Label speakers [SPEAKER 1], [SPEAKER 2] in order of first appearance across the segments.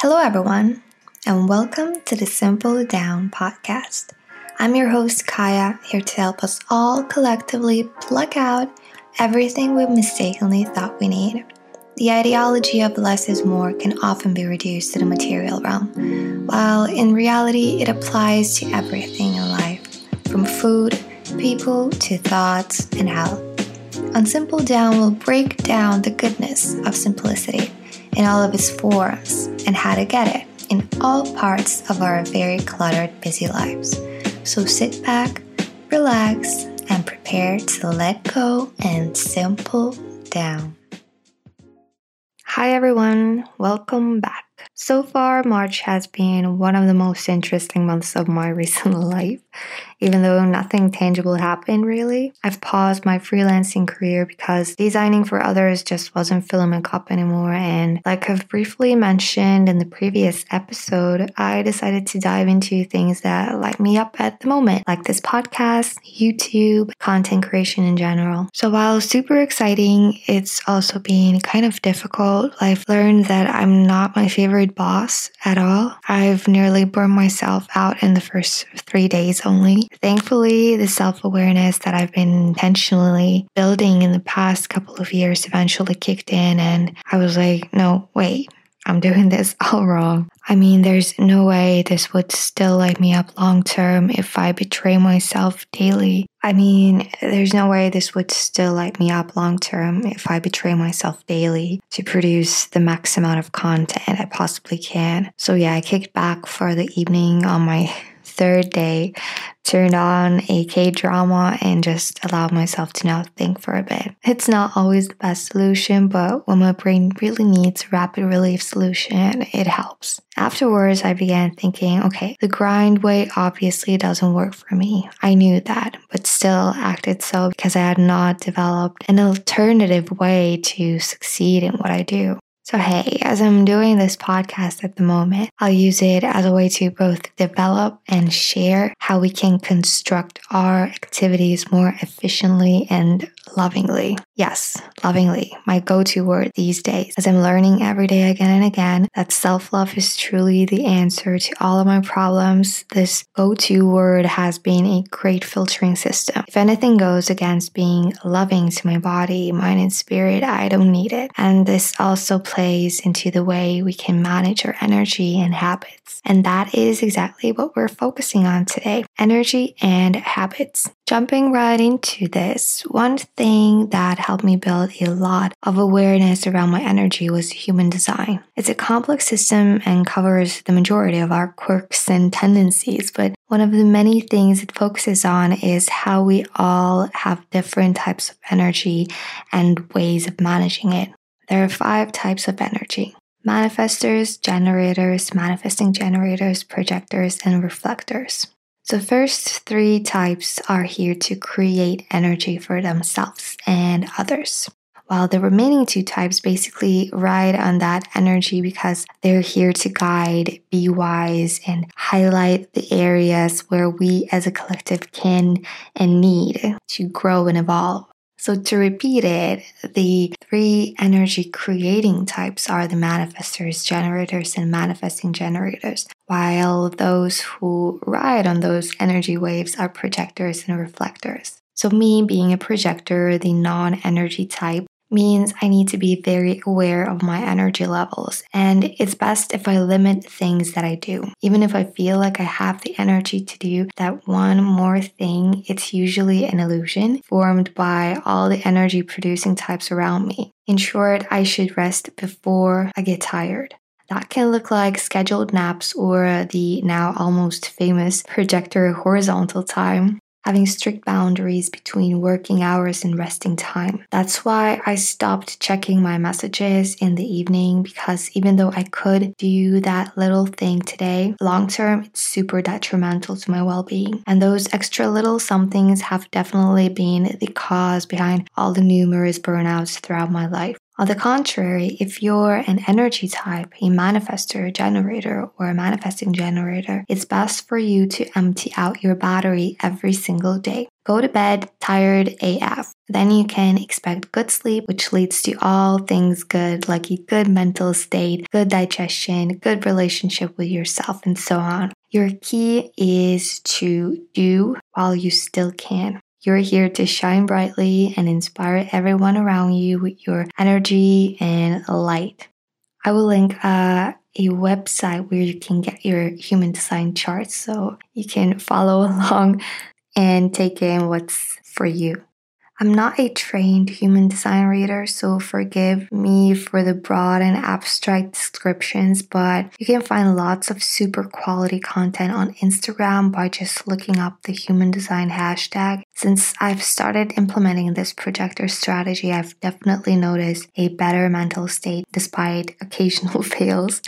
[SPEAKER 1] Hello, everyone, and welcome to the Simple Down podcast. I'm your host, Kaya, here to help us all collectively pluck out everything we mistakenly thought we need. The ideology of less is more can often be reduced to the material realm, while in reality, it applies to everything in life, from food, people, to thoughts and health. On Simple Down, we'll break down the goodness of simplicity in all of its forms and how to get it in all parts of our very cluttered, busy lives. So sit back, relax, and prepare to let go and simple down. Hi, everyone, welcome back. So far, March has been one of the most interesting months of my recent life. Even though nothing tangible happened really, I've paused my freelancing career because designing for others just wasn't filling my cup anymore. And like I've briefly mentioned in the previous episode, I decided to dive into things that light me up at the moment, like this podcast, YouTube, content creation in general. So while super exciting, it's also been kind of difficult. I've learned that I'm not my favorite boss at all. I've nearly burned myself out in the first three days only. Thankfully, the self awareness that I've been intentionally building in the past couple of years eventually kicked in, and I was like, no, wait. I'm doing this all wrong. I mean, there's no way this would still light me up long term if I betray myself daily. I mean, there's no way this would still light me up long term if I betray myself daily to produce the max amount of content I possibly can. So, yeah, I kicked back for the evening on my third day, turned on a K drama and just allowed myself to now think for a bit. It's not always the best solution, but when my brain really needs rapid relief solution, it helps. Afterwards, I began thinking, okay, the grind way obviously doesn't work for me. I knew that, but still acted so because I had not developed an alternative way to succeed in what I do. So, hey, as I'm doing this podcast at the moment, I'll use it as a way to both develop and share how we can construct our activities more efficiently and lovingly. Yes, lovingly, my go to word these days, as I'm learning every day again and again that self love is truly the answer to all of my problems. This go to word has been a great filtering system. If anything goes against being loving to my body, mind, and spirit, I don't need it. And this also plays into the way we can manage our energy and habits. And that is exactly what we're focusing on today energy and habits. Jumping right into this, one thing that helped me build a lot of awareness around my energy was human design. It's a complex system and covers the majority of our quirks and tendencies, but one of the many things it focuses on is how we all have different types of energy and ways of managing it. There are five types of energy manifestors, generators, manifesting generators, projectors, and reflectors. The first three types are here to create energy for themselves and others. While the remaining two types basically ride on that energy because they're here to guide, be wise, and highlight the areas where we as a collective can and need to grow and evolve. So, to repeat it, the three energy creating types are the manifestors, generators, and manifesting generators, while those who ride on those energy waves are projectors and reflectors. So, me being a projector, the non energy type, means I need to be very aware of my energy levels. And it's best if I limit things that I do. Even if I feel like I have the energy to do that one more thing, it's usually an illusion formed by all the energy producing types around me. In short, I should rest before I get tired. That can look like scheduled naps or the now almost famous projector horizontal time having strict boundaries between working hours and resting time. That's why I stopped checking my messages in the evening because even though I could do that little thing today, long term, it's super detrimental to my well being. And those extra little somethings have definitely been the cause behind all the numerous burnouts throughout my life. On the contrary, if you're an energy type, a manifestor, generator, or a manifesting generator, it's best for you to empty out your battery every single day. Go to bed tired AF. Then you can expect good sleep, which leads to all things good, like a good mental state, good digestion, good relationship with yourself, and so on. Your key is to do while you still can. You're here to shine brightly and inspire everyone around you with your energy and light. I will link uh, a website where you can get your human design charts so you can follow along and take in what's for you. I'm not a trained human design reader, so forgive me for the broad and abstract descriptions, but you can find lots of super quality content on Instagram by just looking up the human design hashtag. Since I've started implementing this projector strategy, I've definitely noticed a better mental state despite occasional fails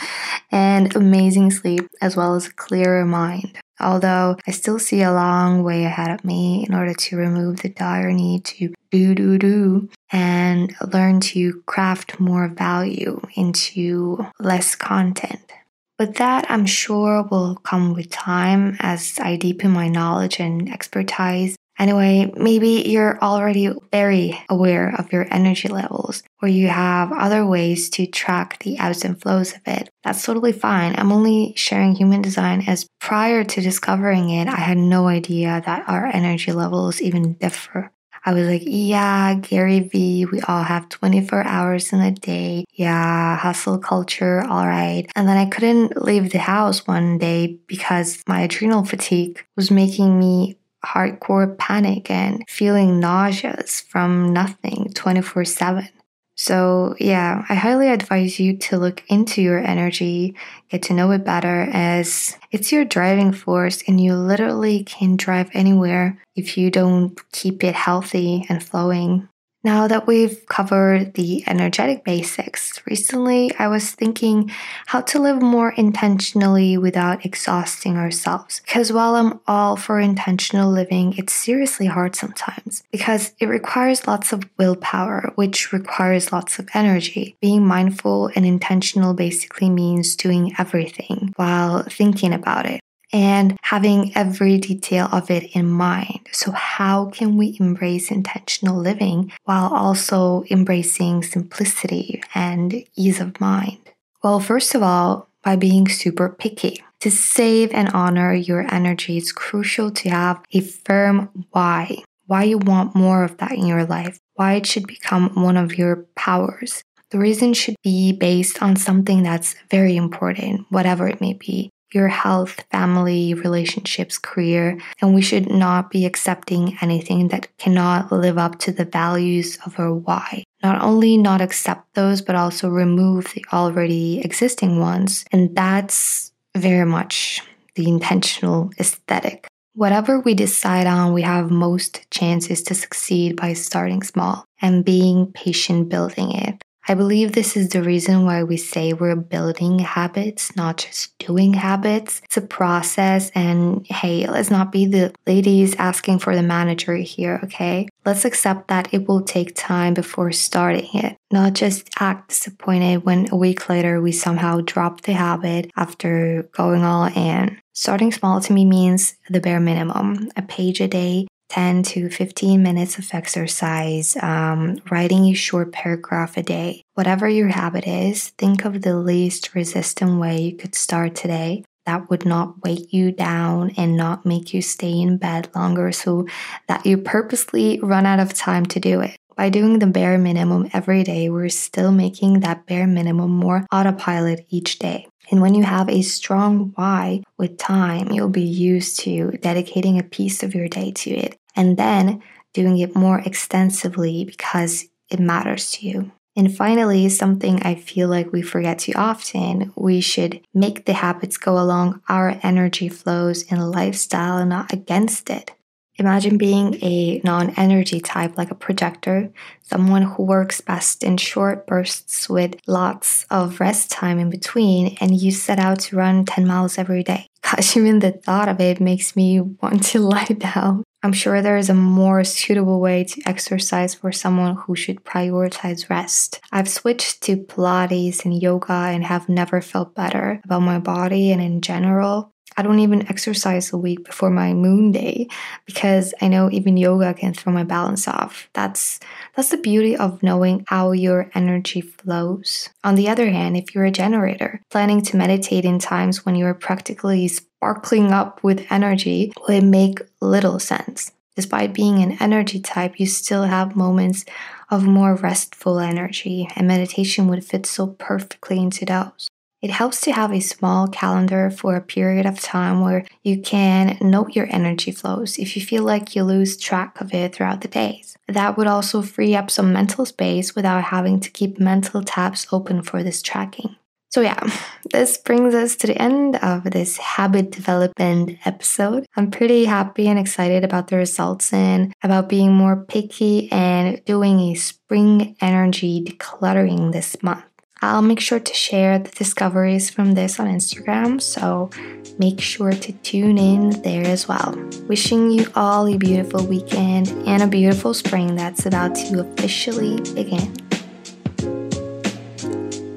[SPEAKER 1] and amazing sleep, as well as a clearer mind although I still see a long way ahead of me in order to remove the dire need to do, do, do, and learn to craft more value into less content. But that I'm sure will come with time as I deepen my knowledge and expertise Anyway, maybe you're already very aware of your energy levels, or you have other ways to track the ebbs and flows of it. That's totally fine. I'm only sharing human design as prior to discovering it, I had no idea that our energy levels even differ. I was like, yeah, Gary Vee, we all have 24 hours in a day. Yeah, hustle culture, all right. And then I couldn't leave the house one day because my adrenal fatigue was making me hardcore panic and feeling nauseous from nothing 24 7. So, yeah, I highly advise you to look into your energy, get to know it better, as it's your driving force, and you literally can drive anywhere if you don't keep it healthy and flowing. Now that we've covered the energetic basics, recently I was thinking how to live more intentionally without exhausting ourselves. Because while I'm all for intentional living, it's seriously hard sometimes because it requires lots of willpower, which requires lots of energy. Being mindful and intentional basically means doing everything while thinking about it and having every detail of it in mind. So, how can we embrace intentional living while also embracing simplicity and ease of mind? Well, first of all, by being super picky. To save and honor your energy, it's crucial to have a firm why. Why you want more of that in your life, why it should become one of your powers. The reason should be based on something that's very important, whatever it may be your health, family, relationships, career, and we should not be accepting anything that cannot live up to the values of our why. Not only not accept those, but also remove the already existing ones. And that's very much the intentional aesthetic. Whatever we decide on, we have most chances to succeed by starting small and being patient building it. I believe this is the reason why we say we're building habits, not just doing habits. It's a process, and hey, let's not be the ladies asking for the manager here, okay? Let's accept that it will take time before starting it, not just act disappointed when a week later we somehow drop the habit after going all in. Starting small to me means the bare minimum a page a day, 10 to 15 minutes of exercise, um, writing a short paragraph a day. Whatever your habit is, think of the least resistant way you could start today that would not weight you down and not make you stay in bed longer so that you purposely run out of time to do it. By doing the bare minimum every day, we're still making that bare minimum more autopilot each day. And when you have a strong why with time, you'll be used to dedicating a piece of your day to it and then doing it more extensively because it matters to you. And finally, something I feel like we forget too often, we should make the habits go along our energy flows in lifestyle and not against it. Imagine being a non energy type like a projector, someone who works best in short bursts with lots of rest time in between, and you set out to run 10 miles every day. Gosh, even the thought of it makes me want to lie down. I'm sure there is a more suitable way to exercise for someone who should prioritize rest. I've switched to Pilates and yoga and have never felt better about my body and in general. I don't even exercise a week before my moon day because I know even yoga can throw my balance off. That's that's the beauty of knowing how your energy flows. On the other hand, if you're a generator, planning to meditate in times when you're practically sparkling up with energy would make little sense. Despite being an energy type, you still have moments of more restful energy, and meditation would fit so perfectly into those. It helps to have a small calendar for a period of time where you can note your energy flows if you feel like you lose track of it throughout the days. That would also free up some mental space without having to keep mental tabs open for this tracking. So, yeah, this brings us to the end of this habit development episode. I'm pretty happy and excited about the results and about being more picky and doing a spring energy decluttering this month. I'll make sure to share the discoveries from this on Instagram, so make sure to tune in there as well. Wishing you all a beautiful weekend and a beautiful spring that's about to officially begin.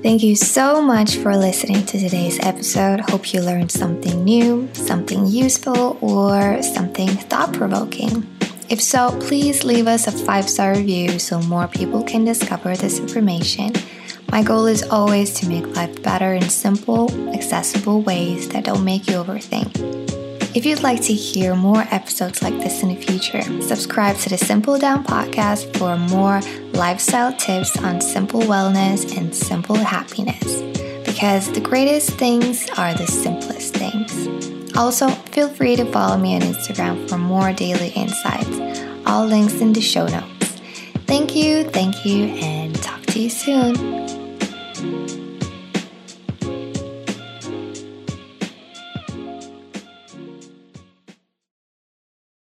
[SPEAKER 1] Thank you so much for listening to today's episode. Hope you learned something new, something useful, or something thought provoking. If so, please leave us a five star review so more people can discover this information my goal is always to make life better in simple, accessible ways that don't make you overthink. If you'd like to hear more episodes like this in the future, subscribe to the Simple Down podcast for more lifestyle tips on simple wellness and simple happiness. Because the greatest things are the simplest things. Also, feel free to follow me on Instagram for more daily insights. All links in the show notes. Thank you, thank you, and talk to you soon.